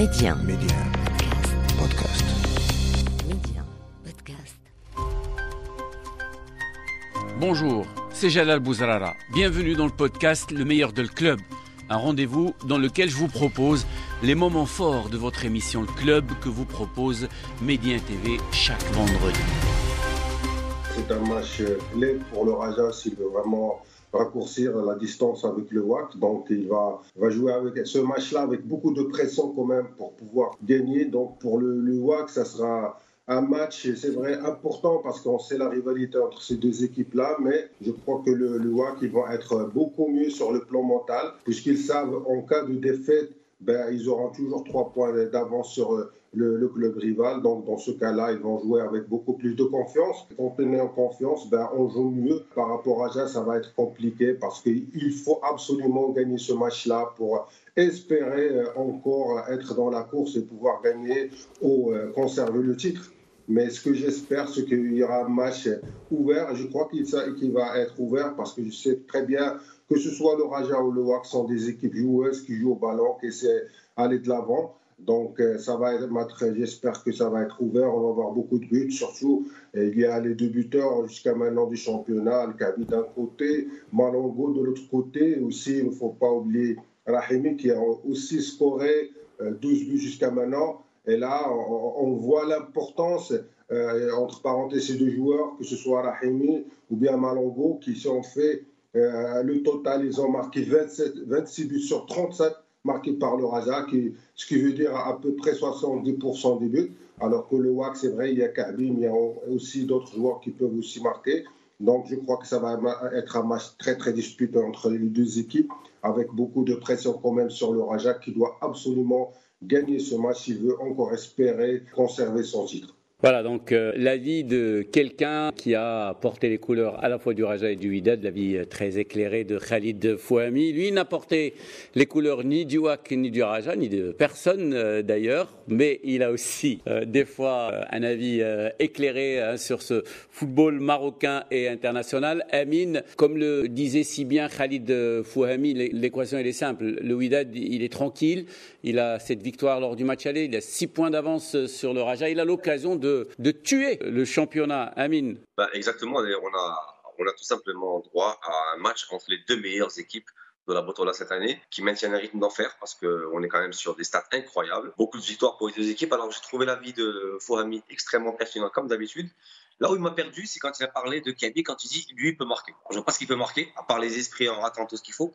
Média. Média. Podcast. Média. Podcast. Bonjour, c'est Jalal Bouzrara. Bienvenue dans le podcast Le meilleur de le club. Un rendez-vous dans lequel je vous propose les moments forts de votre émission Le Club que vous propose Média TV chaque vendredi. C'est un match clé pour le Raja s'il veut vraiment raccourcir la distance avec le WAC. Donc il va, va jouer avec ce match-là avec beaucoup de pression quand même pour pouvoir gagner. Donc pour le, le WAC, ça sera un match, c'est vrai, important parce qu'on sait la rivalité entre ces deux équipes-là, mais je crois que le, le WAC, ils vont être beaucoup mieux sur le plan mental, puisqu'ils savent en cas de défaite, ben, ils auront toujours trois points d'avance sur euh, le, club rival. Donc, dans ce cas-là, ils vont jouer avec beaucoup plus de confiance. Quand on est en confiance, ben, on joue mieux. Par rapport à ça, ça va être compliqué parce qu'il faut absolument gagner ce match-là pour espérer euh, encore être dans la course et pouvoir gagner ou euh, conserver le titre. Mais ce que j'espère, c'est qu'il y aura un match ouvert. Je crois qu'il va être ouvert parce que je sais très bien que ce soit le Raja ou le WAC sont des équipes joueuses qui jouent au ballon, qui essaient d'aller de l'avant. Donc ça va être, j'espère que ça va être ouvert. On va avoir beaucoup de buts. Surtout, il y a les deux buteurs jusqu'à maintenant du championnat, Al-Kabi d'un côté, Malongo de l'autre côté. Aussi, il ne faut pas oublier Rahimi qui a aussi scoré 12 buts jusqu'à maintenant. Et là, on, voit l'importance, euh, entre parenthèses, ces deux joueurs, que ce soit Rahimi ou bien Malongo, qui sont fait euh, le total, ils ont marqué 27, 26 buts sur 37 marqués par le Raja, qui, ce qui veut dire à peu près 70% des buts. Alors que le WAC, c'est vrai, il y a Kabim, il y a aussi d'autres joueurs qui peuvent aussi marquer. Donc je crois que ça va être un match très très disputé entre les deux équipes, avec beaucoup de pression quand même sur le Raja, qui doit absolument gagner ce match s'il veut encore espérer conserver son titre. Voilà, donc euh, l'avis de quelqu'un qui a porté les couleurs à la fois du Raja et du Wydad, l'avis très éclairé de Khalid Fouhami. Lui n'a porté les couleurs ni du WAC ni du Raja, ni de personne euh, d'ailleurs, mais il a aussi euh, des fois un avis éclairé hein, sur ce football marocain et international. Amine, comme le disait si bien Khalid Fouhami, l'équation elle est simple. Le Wydad, il est tranquille, il a cette victoire lors du match aller, il a six points d'avance sur le Raja, il a l'occasion de de, tuer le championnat. Amine bah Exactement. On a, on a tout simplement droit à un match entre les deux meilleures équipes de la Botola cette année, qui maintiennent un rythme d'enfer parce qu'on est quand même sur des stats incroyables. Beaucoup de victoires pour les deux équipes. Alors j'ai trouvé l'avis de Fouhami extrêmement pertinent, comme d'habitude. Là où il m'a perdu, c'est quand il a parlé de Kabi, quand il dit lui, il peut marquer. je ne vois pas ce qu'il peut marquer, à part les esprits en ratant tout ce qu'il faut.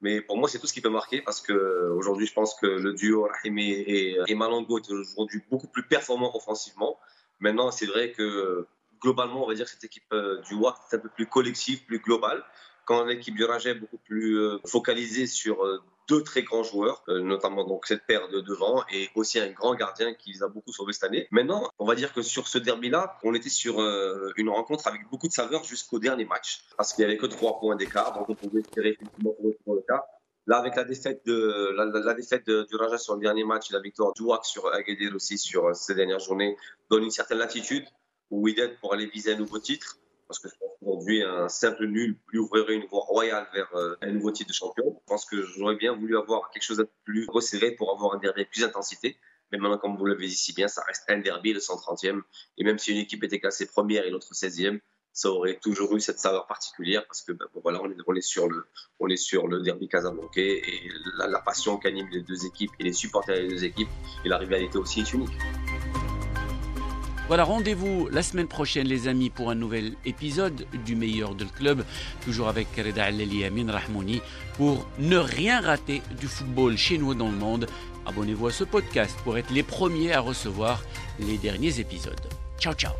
Mais pour moi, c'est tout ce qui peut marquer parce que aujourd'hui, je pense que le duo Rahimi et, Malongo est aujourd'hui beaucoup plus performant offensivement. Maintenant, c'est vrai que globalement, on va dire que cette équipe du WAC est un peu plus collective, plus globale. Quand l'équipe du Raja est beaucoup plus focalisée sur deux très grands joueurs, notamment donc cette paire de devant et aussi un grand gardien qui les a beaucoup sauvés cette année. Maintenant, on va dire que sur ce derby-là, on était sur une rencontre avec beaucoup de saveur jusqu'au dernier match parce qu'il n'y avait que trois points d'écart, donc on pouvait espérer effectivement pour le cas. Là, avec la défaite, de, la, défaite de, du sur le dernier match et la victoire du WAC sur Agadir aussi sur ces dernières journées donne une certaine latitude au Wydad pour aller viser un nouveau titre. Parce que aujourd'hui, un simple nul lui ouvrirait une voie royale vers un nouveau titre de champion. Je pense que j'aurais bien voulu avoir quelque chose de plus resserré pour avoir un derby plus intensité. Mais maintenant, comme vous l'avez dit si bien, ça reste un derby, le 130e. Et même si une équipe était classée première et l'autre 16e, ça aurait toujours eu cette saveur particulière parce que ben, voilà, on est, sur le, on est sur le derby casablancais et la, passion qu'anime les deux équipes et les supporters des deux équipes et la rivalité aussi est unique. Voilà, rendez-vous la semaine prochaine, les amis, pour un nouvel épisode du meilleur de le club, toujours avec Reda Aleli Amin Rahmouni, pour ne rien rater du football chez nous dans le monde. Abonnez-vous à ce podcast pour être les premiers à recevoir les derniers épisodes. Ciao, ciao